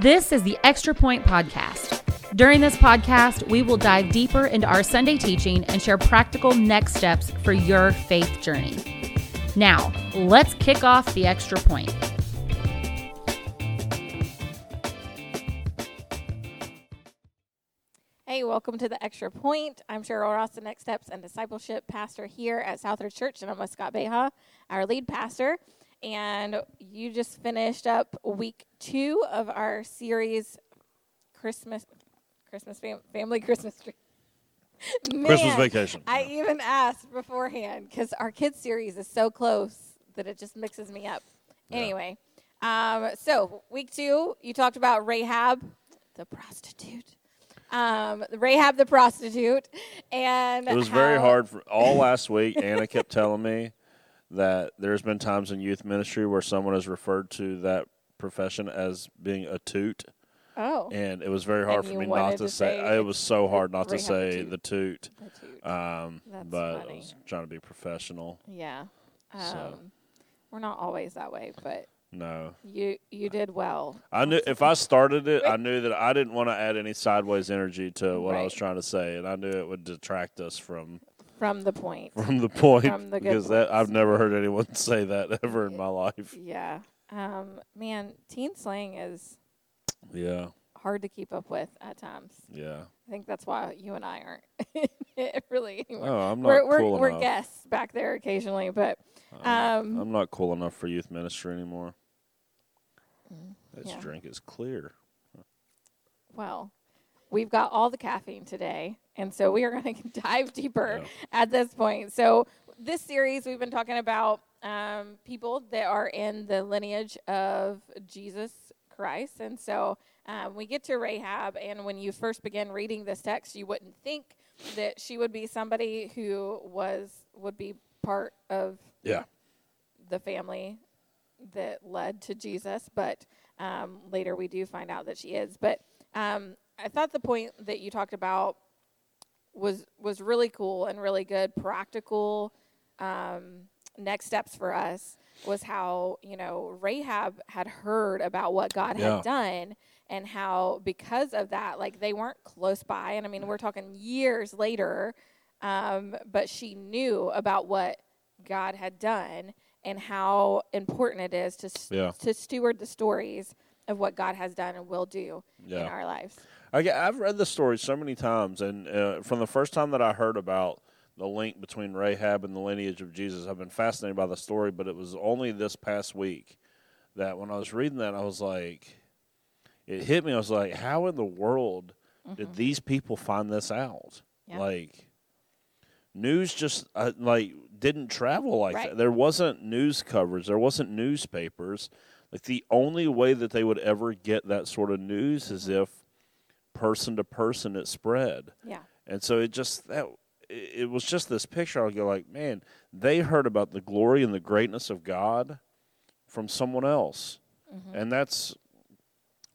This is the Extra Point Podcast. During this podcast, we will dive deeper into our Sunday teaching and share practical next steps for your faith journey. Now, let's kick off the Extra Point. Hey, welcome to the Extra Point. I'm Cheryl Ross, the Next Steps and Discipleship Pastor here at Southridge Church, and I'm with Scott Beha, our lead pastor. And you just finished up week two of our series, Christmas, Christmas fam- family Christmas tree. Christmas vacation. I even asked beforehand because our kids series is so close that it just mixes me up. Anyway, um, so week two, you talked about Rahab, the prostitute. Um, Rahab the prostitute, and It was very hard for all last week. Anna kept telling me that there's been times in youth ministry where someone has referred to that profession as being a toot, Oh, and it was very hard And for me not to, to say. say It was so hard not to say toot. the toot. the toot. Um, That's but I was trying to be professional. yeah. Um, so. We're not always that way, but No, you you did well. I knew if I started it, I knew that I didn't want to add any sideways energy to what I was trying to say, and I knew it would detract us from From the point. from the point From the because that I've never heard anyone say that ever in my life. Yeah. Um, man, teen slang is Yeah, hard to keep up with at times. yeah. I think that's why you and I aren't it really anymore. Oh, I'm not we're we're, cool we're enough. guests back there occasionally, but I'm- um, I'm not cool enough for youth ministry anymore. This Mm, yeah. drink is clear. well, we've got all the caffeine today, and so we are going to dive deeper Yeah. at this point. So this series, we've been talking about um, people that are in the lineage of Jesus Christ, and so um, we get to Rahab, and when you first begin reading this text, you wouldn't think that she would be somebody who was would be part of Yeah. the family that led to Jesus, but um, later we do find out that she is. But um, I thought the point that you talked about was was really cool and really good, practical um, next steps for us. Was how you know Rahab had heard about what God Yeah. had done, and how because of that, like they weren't close by, and I mean we're talking years later, um, but she knew about what God had done and how important it is to s- Yeah. to steward the stories of what God has done and will do in our lives. I I've read the story so many times, and uh, from the first time that I heard about the link between Rahab and the lineage of Jesus, I've been fascinated by the story. But it was only this past week that when I was reading that, I was like, it hit me. I was like, how in the world did these people find this out? Yeah. Like, news just uh, like didn't travel like Right. that. There wasn't news coverage. There wasn't newspapers. Like the only way that they would ever get that sort of news is if person to person it spread. Yeah. And so it just that it was just this picture. I'll go like, man, they heard about the glory and the greatness of God from someone else, mm-hmm. and that's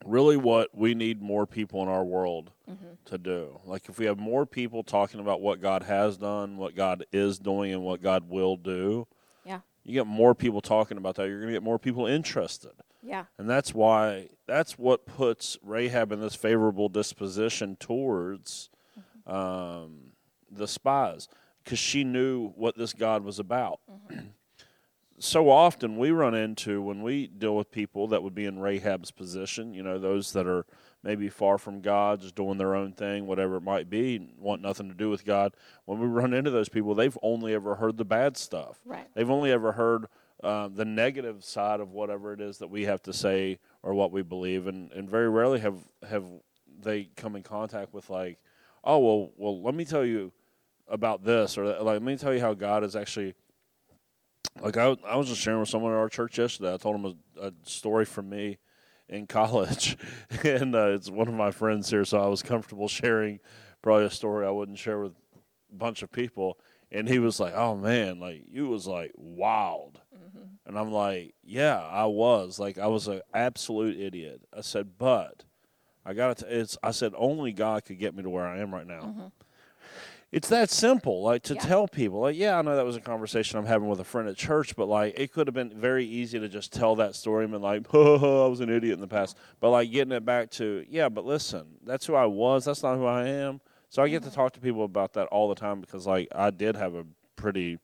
really what we need more people in our world mm-hmm. to do. Like if we have more people talking about what God has done, what God is doing, and what God will do, Yeah. you get more people talking about that. You're going to get more people interested. Yeah. And that's why that's what puts Rahab in this favorable disposition towards um, the spies because she knew what this God was about. so often we run into when we deal with people that would be in Rahab's position, you know, those that are maybe far from God, just doing their own thing, whatever it might be, want nothing to do with God. When we run into those people, they've only ever heard the bad stuff. Right. They've only ever heard um, the negative side of whatever it is that we have to say or what we believe, and, and very rarely have have they come in contact with like, oh well, well let me tell you about this, or like let me tell you how God is actually. Like I, I was just sharing with someone at our church yesterday. I told them a, a story from me in college, and uh, it's one of my friends here, so I was comfortable sharing probably a story I wouldn't share with a bunch of people. And he was like, "Oh man, like you was like wild," Mm-hmm. and I'm like, "Yeah, I was. Like I was an absolute idiot." I said, "But I got to. It's. I said only God could get me to where I am right now." Mm-hmm. it's that simple. Like to Yeah. tell people, like, yeah, I know that was a conversation I'm having with a friend at church, but like, it could have been very easy to just tell that story and been like, oh, I was an idiot in the past. But like getting it back to, yeah, but listen, that's who I was. That's not who I am. So I get to mm-hmm. talk to people about that all the time because like I did have a pretty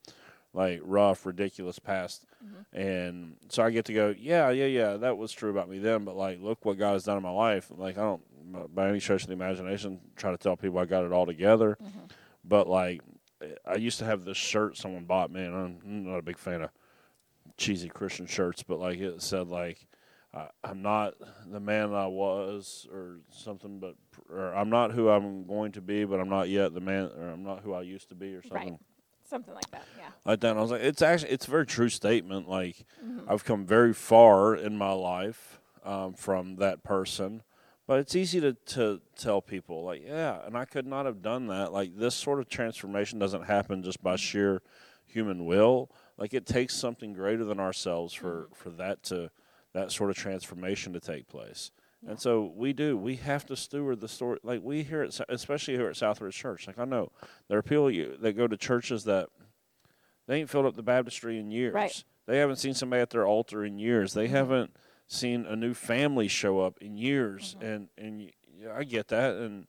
like rough, ridiculous past, mm-hmm. and so I get to go, yeah, yeah, yeah, that was true about me then. But like, look what God has done in my life. Like I don't, by any stretch of the imagination, try to tell people I got it all together. Mm-hmm. But like, I used to have this shirt someone bought me, and I'm not a big fan of cheesy Christian shirts, but like it said like. I'm not the man I was, or something, but or I'm not who I'm going to be, but I'm not yet the man, or I'm not who I used to be, or something Right. Something like that. Yeah. like that. And I was like, it's actually it's a very true statement. Like Mm-hmm. I've come very far in my life um, from that person, but it's easy to to tell people like, yeah, and I could not have done that. Like this sort of transformation doesn't happen just by sheer human will. Like it takes something greater than ourselves for Mm-hmm. for that to that sort of transformation to take place. And so we do. We have to steward the story. Like we here at, especially here at Southridge Church. Like I know there are people you, that go to churches that they ain't filled up the baptistry in years. Right. They haven't seen somebody at their altar in years. They mm-hmm. haven't seen a new family show up in years. Mm-hmm. And and yeah, I get that, and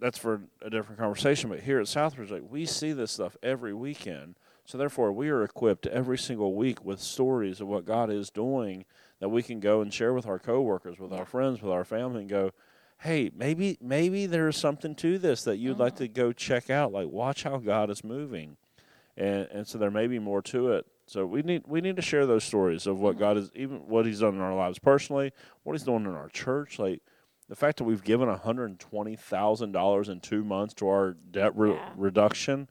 that's for a different conversation. But here at Southridge, like we see this stuff every weekend. So therefore, we are equipped every single week with stories of what God is doing that we can go and share with our coworkers, with Yeah. our friends, with our family, and go, "Hey, maybe maybe there's something to this that you'd like mm-hmm. to go check out. Like, watch how God is moving." and and so there may be more to it. So we need we need to share those stories of what God mm-hmm. is even what He's done in our lives personally, what He's doing in our church, like the fact that we've given one hundred and twenty thousand dollars in two months to our debt re- Yeah. reduction,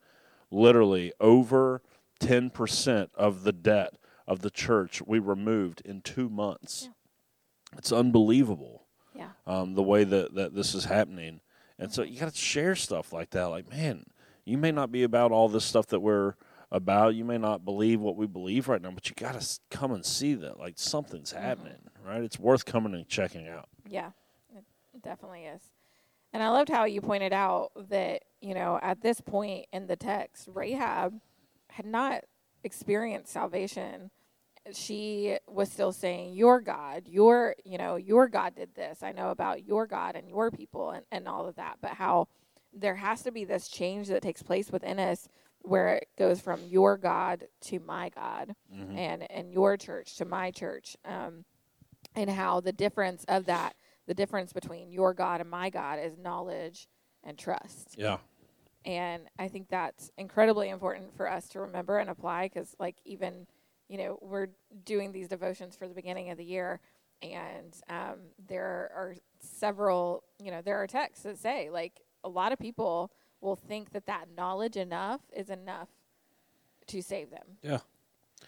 literally over ten percent of the debt of the church we removed in two months. It's unbelievable Yeah. um, the way that, that this is happening. And so you got to share stuff like that. Like, man, you may not be about all this stuff that we're about. You may not believe what we believe right now, but you got to come and see that. Like, something's happening, right? It's worth coming and checking out. Yeah, it definitely is. And I loved how you pointed out that, you know, at this point in the text, Rahab had not experienced salvation. She was still saying, Your God, your, you know, your God did this. I know about your God and your people and, and all of that. But how there has to be this change that takes place within us where it goes from your God to my God and, and your church to my church. Um, and how the difference of that, the difference between your God and my God is knowledge and trust. Yeah. And I think that's incredibly important for us to remember and apply because, like, even, you know, we're doing these devotions for the beginning of the year, and um, there are several, you know, there are texts that say, like, a lot of people will think that that knowledge enough is enough to save them. Yeah.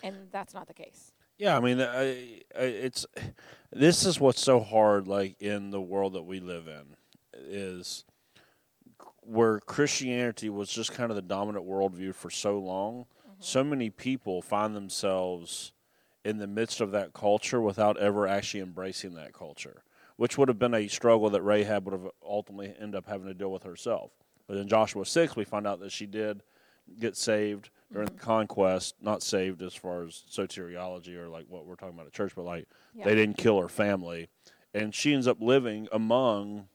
And that's not the case. Yeah, I mean, I, I, it's this is what's so hard, like in the world that we live in, is where Christianity was just kind of the dominant worldview for so long. Mm-hmm. So many people find themselves in the midst of that culture without ever actually embracing that culture, which would have been a struggle that Rahab would have ultimately ended up having to deal with herself. But in Joshua six, we find out that she did get saved during the mm-hmm. conquest, not saved as far as soteriology or like what we're talking about at church, but like Yeah. they didn't kill her family. And she ends up living among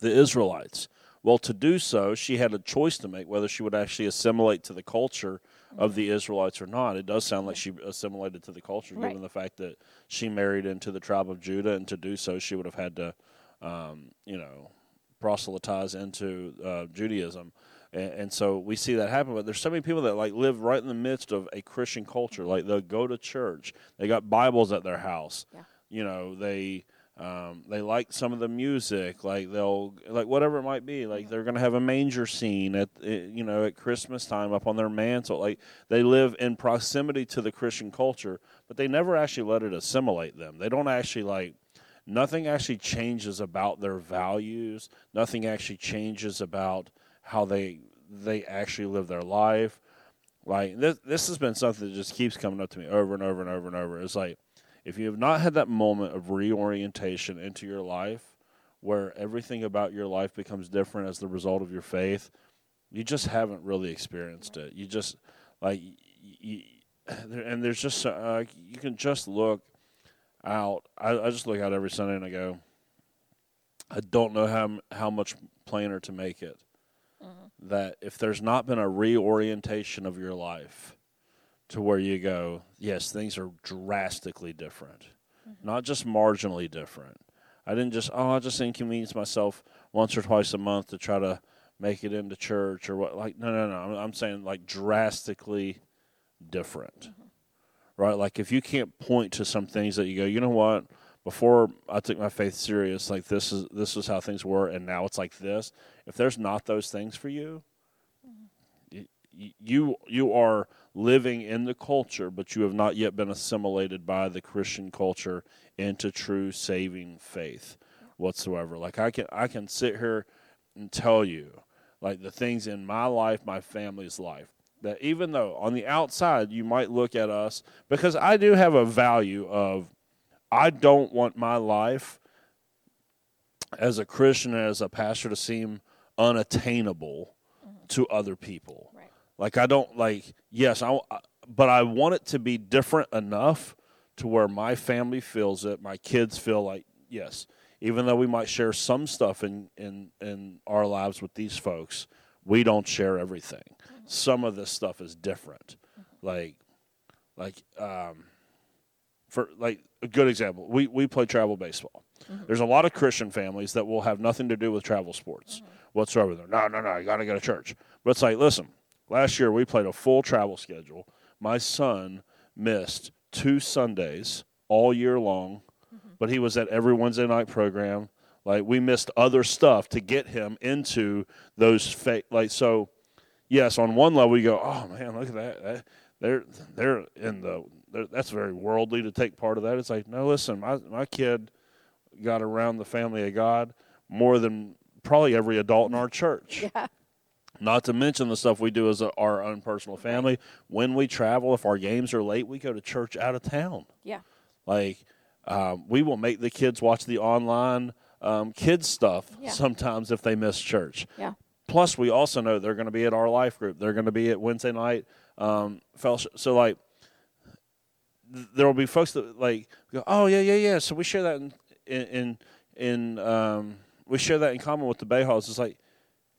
the Israelites. Well, to do so, she had a choice to make whether she would actually assimilate to the culture of the Israelites or not. It does sound like she assimilated to the culture, Right. given the fact that she married into the tribe of Judah, and to do so, she would have had to, um, you know, proselytize into uh, Judaism. And, and so we see that happen. But there's so many people that like live right in the midst of a Christian culture. Like they'll go to church, they got Bibles at their house. Yeah. You know, they um, they like some of the music. Like they'll like whatever it might be. Like they're gonna have a manger scene at uh, you know at Christmas time up on their mantle. Like they live in proximity to the Christian culture, but they never actually let it assimilate them. They don't actually like nothing actually changes about their values. Nothing actually changes about how they they actually live their life. Like this, this has been something that just keeps coming up to me over and over and over and over. It's like if you have not had that moment of reorientation into your life, where everything about your life becomes different as the result of your faith, you just haven't really experienced it. You just like you, and there's just uh, you can just look out. I, I just look out every Sunday and I go, I don't know how how much plainer to make it. Mm-hmm. That if there's not been a reorientation of your life to where you go, yes, things are drastically different, mm-hmm. not just marginally different. I didn't just oh I just inconvenience myself once or twice a month to try to make it into church or what like no no no I'm, I'm saying like drastically different. Mm-hmm. Right? Like if you can't point to some things that you go, you know what? Before I took my faith serious, like this is this is how things were and now it's like this. If there's not those things for you, mm-hmm. You you are living in the culture, but you have not yet been assimilated by the Christian culture into true saving faith whatsoever. Like I can I can sit here and tell you like the things in my life, my family's life that even though on the outside you might look at us because I do have a value of I don't want my life as a Christian as a pastor to seem unattainable to other people. Like I don't like yes, I but I want it to be different enough to where my family feels it, my kids feel like yes, even though we might share some stuff in in in our lives with these folks, we don't share everything. Mm-hmm. Some of this stuff is different. Mm-hmm. Like like um for like a good example, we we play travel baseball. Mm-hmm. There's a lot of Christian families that will have nothing to do with travel sports mm-hmm. whatsoever. They're no, no, no, you got to go to church. But it's like, listen, last year we played a full travel schedule. My son missed two Sundays all year long, mm-hmm. but he was at every Wednesday night program. Like we missed other stuff to get him into those fake. Like so, yes, on one level you go, oh man, look at that. that they're they're in the they're, that's very worldly to take part of that. It's like no, listen, my my kid got around the family of God more than probably every adult in our church. Yeah. Not to mention the stuff we do as a, our own personal family. When we travel, if our games are late, we go to church out of town. Yeah. Like, um, we will make the kids watch the online um, kids stuff yeah. sometimes if they miss church. Yeah. Plus, we also know they're going to be at our life group. They're going to be at Wednesday night um, fellowship. So, like, th- there will be folks that like go, "Oh yeah, yeah, yeah." So we share that in in in, in um, we share that in common with the Bay Halls. It's like,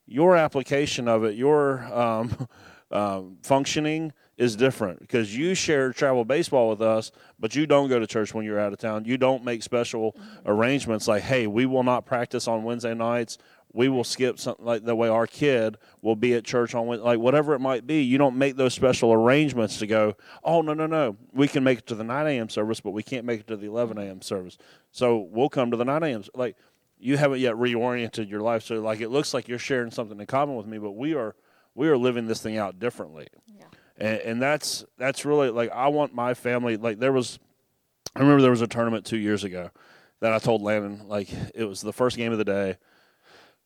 your application of it, your um, um, functioning is different because you share travel baseball with us, but you don't go to church when you're out of town. You don't make special arrangements like, hey, we will not practice on Wednesday nights. We will skip something like the way our kid will be at church on like whatever it might be. You don't make those special arrangements to go. Oh no no no, we can make it to the 9 a.m. service, but we can't make it to the 11 a.m. service. So we'll come to the 9 a.m. Like you haven't yet reoriented your life. So like it looks like you're sharing something in common with me, but we are we are living this thing out differently. Yeah. And, and that's that's really like I want my family like there was I remember there was a tournament two years ago that I told Landon like it was the first game of the day.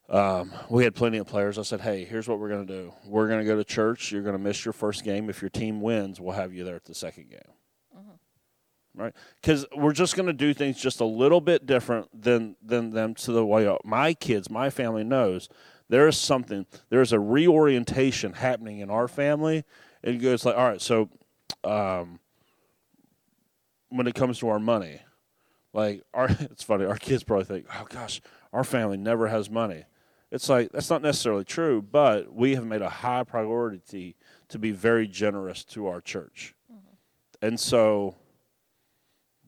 Um, we had plenty of players. I said, "Hey, here's what we're going to do. We're going to go to church. You're going to miss your first game. If your team wins, we'll have you there at the second game." Right? Because we're just going to do things just a little bit different than than them to the way my kids, my family knows there is something. There is a reorientation happening in our family. It goes like, all right, so um, when it comes to our money, like our, it's funny. Our kids probably think, oh gosh, our family never has money. It's like that's not necessarily true, but we have made a high priority to be very generous to our church, mm-hmm. and so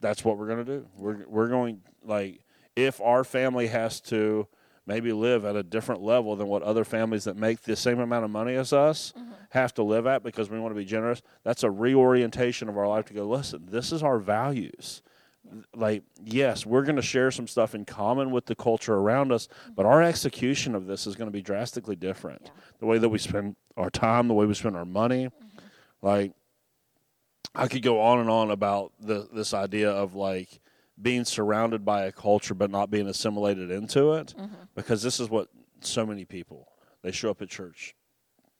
that's what we're going to do. We're we're going like if our family has to maybe live at a different level than what other families that make the same amount of money as us mm-hmm. have to live at because we want to be generous. That's a reorientation of our life to go, listen, this is our values. Like, yes, we're going to share some stuff in common with the culture around us, mm-hmm. but our execution of this is going to be drastically different. Yeah. The way that we spend our time, the way we spend our money. Mm-hmm. Like, I could go on and on about the, this idea of like being surrounded by a culture but not being assimilated into it mm-hmm. because this is what so many people they show up at church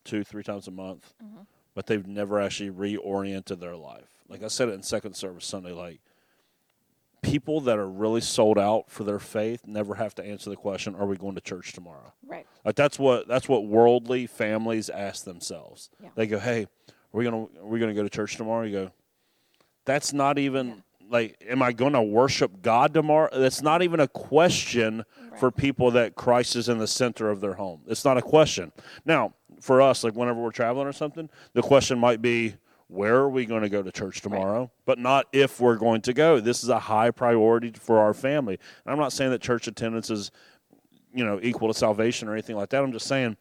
two three times a month mm-hmm. but they've never actually reoriented their life like i said it in second service sunday like people that are really sold out for their faith never have to answer the question, "Are we going to church tomorrow?" Right. Like that's what that's what worldly families ask themselves. Yeah. They go, "Hey, are we gonna we're gonna go to church tomorrow?" You go, "That's not even like, am I going to worship God tomorrow?" That's not even a question for people that Christ is in the center of their home. It's not a question. Now, for us, like whenever we're traveling or something, the question might be. Where are we going to go to church tomorrow? But not if we're going to go. This is a high priority for our family. And I'm not saying that church attendance is you know equal to salvation or anything like that. I'm just saying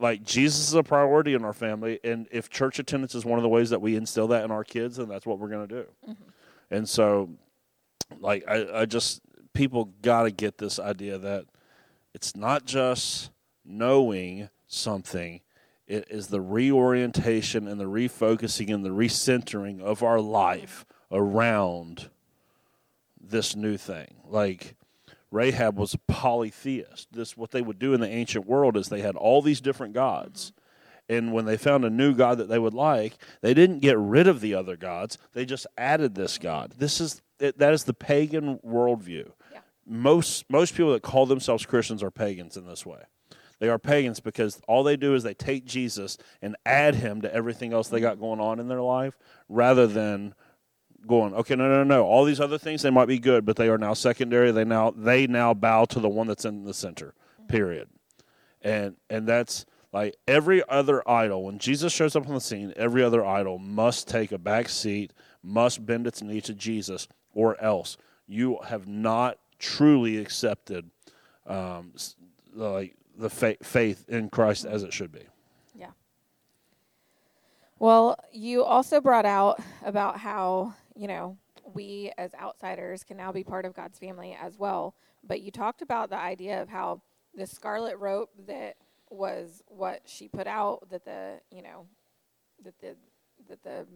like Jesus is a priority in our family, and if church attendance is one of the ways that we instill that in our kids, then that's what we're going to do. Mm-hmm. And so, like I, I just people got to get this idea that it's not just knowing something. It is the reorientation and the refocusing and the recentering of our life around this new thing. Like Rahab was a polytheist. This what they would do in the ancient world is they had all these different gods. And when they found a new god that they would like, they didn't get rid of the other gods. They just added this god. This is it, that is the pagan worldview. Yeah. Most most people that call themselves Christians are pagans in this way. They are pagans because all they do is they take Jesus and add him to everything else they got going on in their life rather than going, okay, no, no, no. All these other things they might be good, but they are now secondary. They now they now bow to the one that's in the center. Period. And and that's like every other idol. When Jesus shows up on the scene, every other idol must take a back seat, must bend its knee to Jesus, or else you have not truly accepted um, like the fa- faith in Christ as it should be. Yeah. Well, you also brought out about how, you know, we as outsiders can now be part of God's family as well. But you talked about the idea of how the scarlet rope that was what she put out that the, you know, that the that the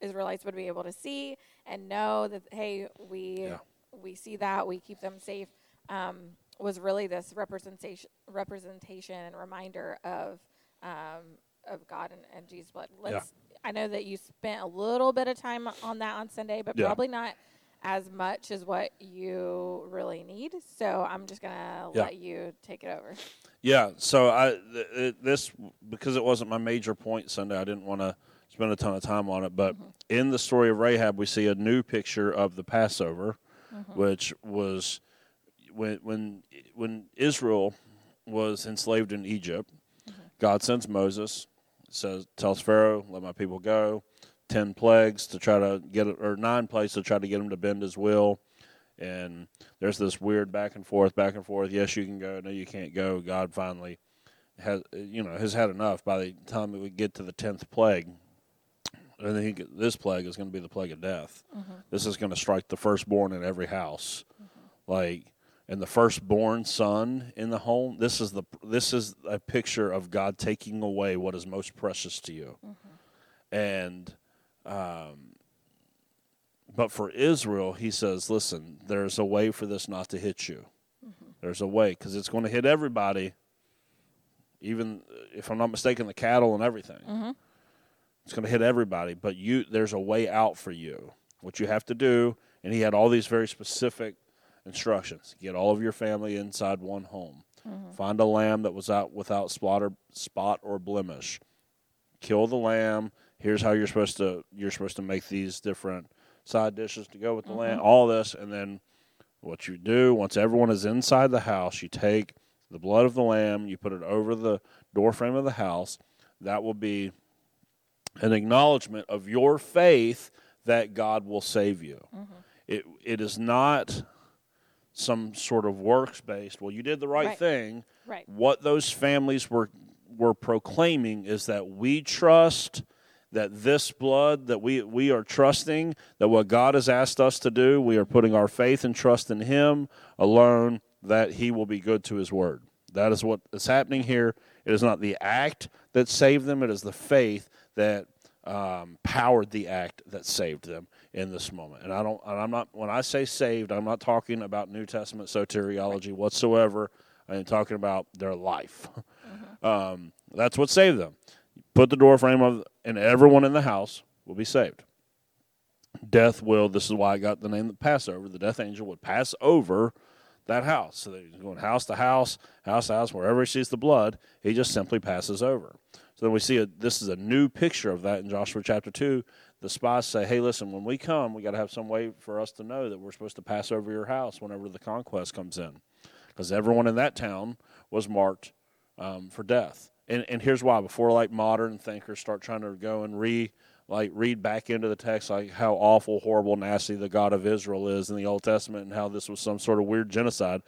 Israelites would be able to see and know that hey, we Yeah. we see that, we keep them safe. Um, was really this representation representation and reminder of um, of God and, and Jesus' blood. Let's. I know that you spent a little bit of time on that on Sunday, but Yeah. probably not as much as what you really need. So I'm just gonna Yeah. let you take it over. Yeah, so I th- it, this because it wasn't my major point Sunday. I didn't want to spend a ton of time on it, but mm-hmm. in the story of Rahab, we see a new picture of the Passover, mm-hmm. which was when when when Israel was enslaved in Egypt. Mm-hmm. God sends Moses, says tells Pharaoh, "Let my people go." Ten plagues to try to get it, or nine plagues to try to get him to bend his will and there's this weird back and forth, back and forth. Yes, you can go. No, you can't go. God finally has, you know, has had enough. By the time we get to the tenth plague, and then he, this plague is going to be the plague of death. Mm-hmm. This is going to strike the firstborn in every house, mm-hmm. like, and the firstborn son in the home. This is the this is a picture of God taking away what is most precious to you, mm-hmm. and. Um, but for Israel, he says, listen, there's a way for this not to hit you. Mm-hmm. There's a way because it's going to hit everybody, even uh, if I'm not mistaken, the cattle and everything. Mm-hmm. It's going to hit everybody, but you there's a way out for you. What you have to do, and he had all these very specific instructions. Get all of your family inside one home. Mm-hmm. Find a lamb that was out without spot or, spot or blemish. Kill the lamb. Here's how you're supposed to you're supposed to make these different side dishes to go with the lamb. Mm-hmm. All this, and then what you do once everyone is inside the house, you take the blood of the lamb, you put it over the door frame of the house. That will be an acknowledgement of your faith that God will save you. Mm-hmm. It it is not some sort of works based. Well, you did the right, Right. thing. Right. What those families were were proclaiming is that we trust that this blood that we we are trusting that what God has asked us to do, we are putting our faith and trust in Him alone. That He will be good to His word. That is what is happening here. It is not the act that saved them; it is the faith that um, powered the act that saved them in this moment. And I don't. And I'm not. When I say saved, I'm not talking about New Testament soteriology whatsoever. I am talking about their life. um, that's what saved them. Put the door frame of, and everyone in the house will be saved. death will. This is why I got the name the Passover. The death angel would pass over that house. So he's going house to house, house to house, wherever he sees the blood, he just simply passes over. So then we see a, this is a new picture of that in Joshua chapter 2. The spies say, hey, listen, when we come, we got to have some way for us to know that we're supposed to pass over your house whenever the conquest comes in. Because everyone in that town was marked um, for death. And, and here's why. Before like modern thinkers start trying to go and re like read back into the text like how awful, horrible, nasty the God of Israel is in the Old Testament and how this was some sort of weird genocide.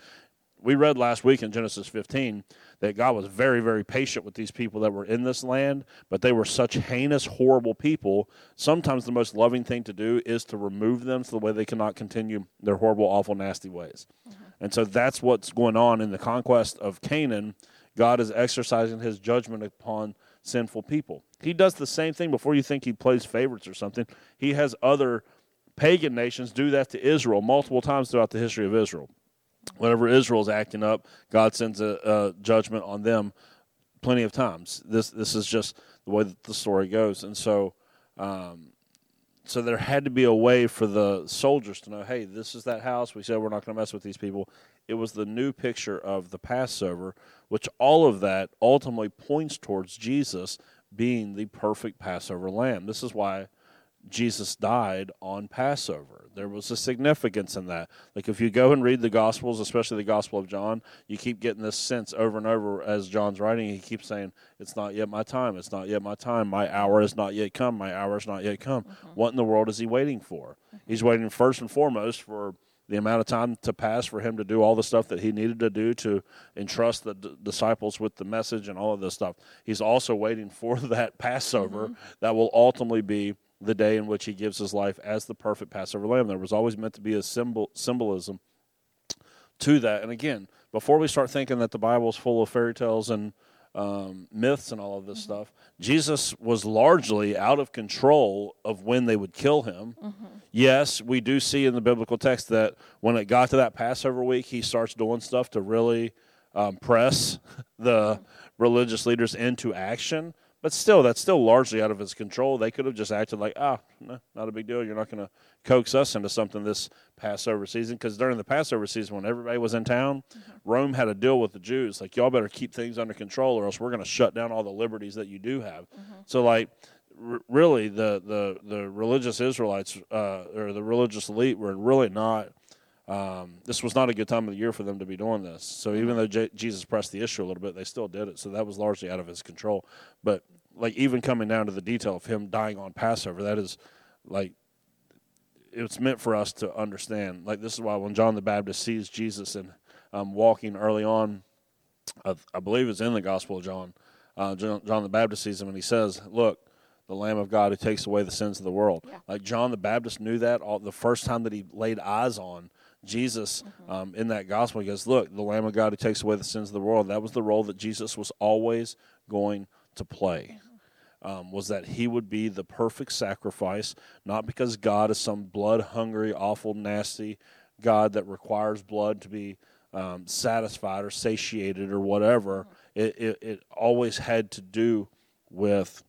We read last week in Genesis 15 that God was very, very patient with these people that were in this land, but they were such heinous, horrible people. Sometimes the most loving thing to do is to remove them so the way they cannot continue their horrible, awful, nasty ways. Mm-hmm. And so that's what's going on in the conquest of Canaan. God is exercising his judgment upon sinful people. He does the same thing before you think he plays favorites or something. He has other pagan nations do that to Israel multiple times throughout the history of Israel. Whenever Israel's acting up, God sends a, a judgment on them plenty of times. This this is just the way that the story goes, and so um, so there had to be a way for the soldiers to know, hey, this is that house. We said we're not going to mess with these people. It was the new picture of the Passover, which all of that ultimately points towards Jesus being the perfect Passover lamb. This is why Jesus died on Passover. There was a significance in that. Like if you go and read the Gospels, especially the Gospel of John, you keep getting this sense over and over as John's writing. He keeps saying, "It's not yet my time. It's not yet my time. My hour has not yet come. My hour has not yet come." Mm-hmm. What in the world is he waiting for? Mm-hmm. He's waiting first and foremost for the amount of time to pass for him to do all the stuff that he needed to do to entrust the d- disciples with the message and all of this stuff. He's also waiting for that Passover mm-hmm. that will ultimately be the day in which he gives his life as the perfect Passover lamb. There was always meant to be a symbol symbolism to that. And again, before we start thinking that the Bible is full of fairy tales and um, myths and all of this mm-hmm. stuff, Jesus was largely out of control of when they would kill him. Mm-hmm. Yes, we do see in the biblical text that when it got to that Passover week, he starts doing stuff to really um, press the mm-hmm. religious leaders into action. But still, that's still largely out of his control. They could have just acted like, ah, no, not a big deal. You're not going to coax us into something this Passover season. Because during the Passover season, when everybody was in town, mm-hmm. Rome had a deal with the Jews. Like, y'all better keep things under control or else we're going to shut down all the liberties that you do have. Mm-hmm. So, like, r- really, the, the, the religious Israelites uh, or the religious elite were really not. Um, this was not a good time of the year for them to be doing this. So even though J- Jesus pressed the issue a little bit, they still did it. So that was largely out of his control. But like even coming down to the detail of him dying on Passover, that is like it's meant for us to understand. Like this is why when John the Baptist sees Jesus and um, walking early on, I, I, believe it's in the Gospel of John. Uh, John. John the Baptist sees him and he says, "Look, the Lamb of God who takes away the sins of the world." Yeah. Like John the Baptist knew that all, the first time that he laid eyes on Jesus mm-hmm. um, in that gospel. He goes, "Look, the Lamb of God who takes away the sins of the world." That was the role that Jesus was always going to play um, was that he would be the perfect sacrifice, not because God is some blood hungry, awful, nasty God that requires blood to be um, satisfied or satiated or whatever. It, it, it always had to do with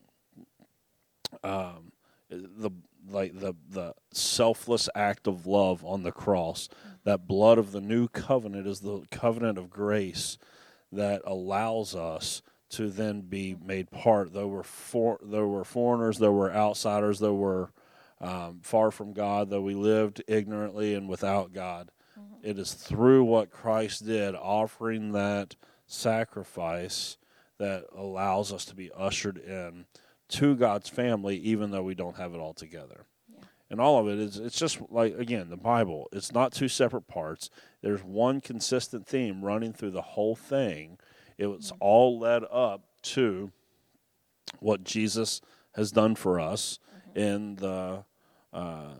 um, the like the the selfless act of love on the cross. That blood of the new covenant is the covenant of grace that allows us to then be made part. Though we're for, though we're foreigners, though we're outsiders, though we're um, far from God, though we lived ignorantly and without God. Mm-hmm. It is through what Christ did, offering that sacrifice, that allows us to be ushered in to God's family, even though we don't have it all together. Yeah. And all of it is, it's just like, again, the Bible. It's not two separate parts. There's one consistent theme running through the whole thing it was all led up to what Jesus has done for us mm-hmm. in the uh,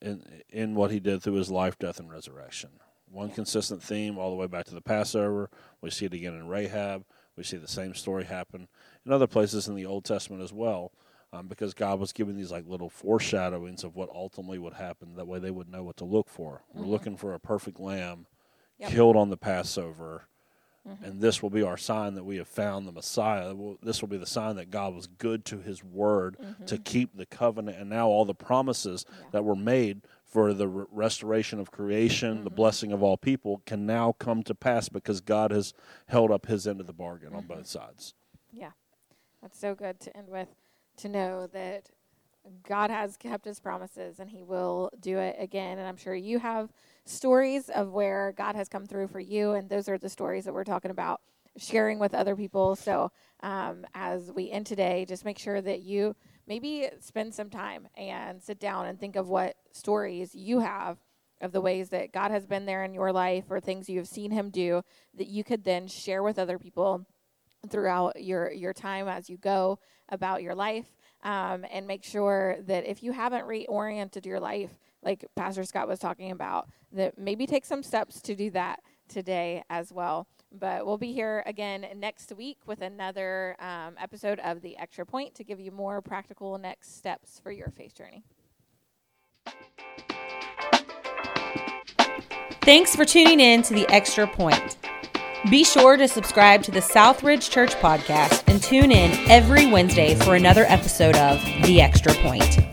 in in what he did through his life, death, and resurrection. One consistent theme all the way back to the Passover. We see it again in Rahab. We see the same story happen in other places in the Old Testament as well, um, because God was giving these like little foreshadowings of what ultimately would happen. That way, they would know what to look for. Mm-hmm. We're looking for a perfect lamb yep. killed on the Passover and this will be our sign that we have found the Messiah. This will be the sign that God was good to His word to mm-hmm. keep the covenant, and now all the promises that were made for the re- restoration of creation, the mm-hmm. blessing of all people, can now come to pass because God has held up His end of the bargain on both mm-hmm. sides. Yeah, that's so good to end with. To know that God has kept His promises and He will do it again. And I'm sure you have stories of where God has come through for you, and those are the stories that we're talking about sharing with other people. So um, as we end today, just make sure that you maybe spend some time and sit down and think of what stories you have of the ways that God has been there in your life or things you have seen Him do that you could then share with other people throughout your your time as you go about your life um, and make sure that if you haven't reoriented your life like pastor scott was talking about that maybe take some steps to do that today as well but we'll be here again next week with another um, episode of the extra point to give you more practical next steps for your faith journey Thanks for tuning in to The Extra Point. Be sure to subscribe to the Southridge Church podcast and tune in every Wednesday for another episode of The Extra Point.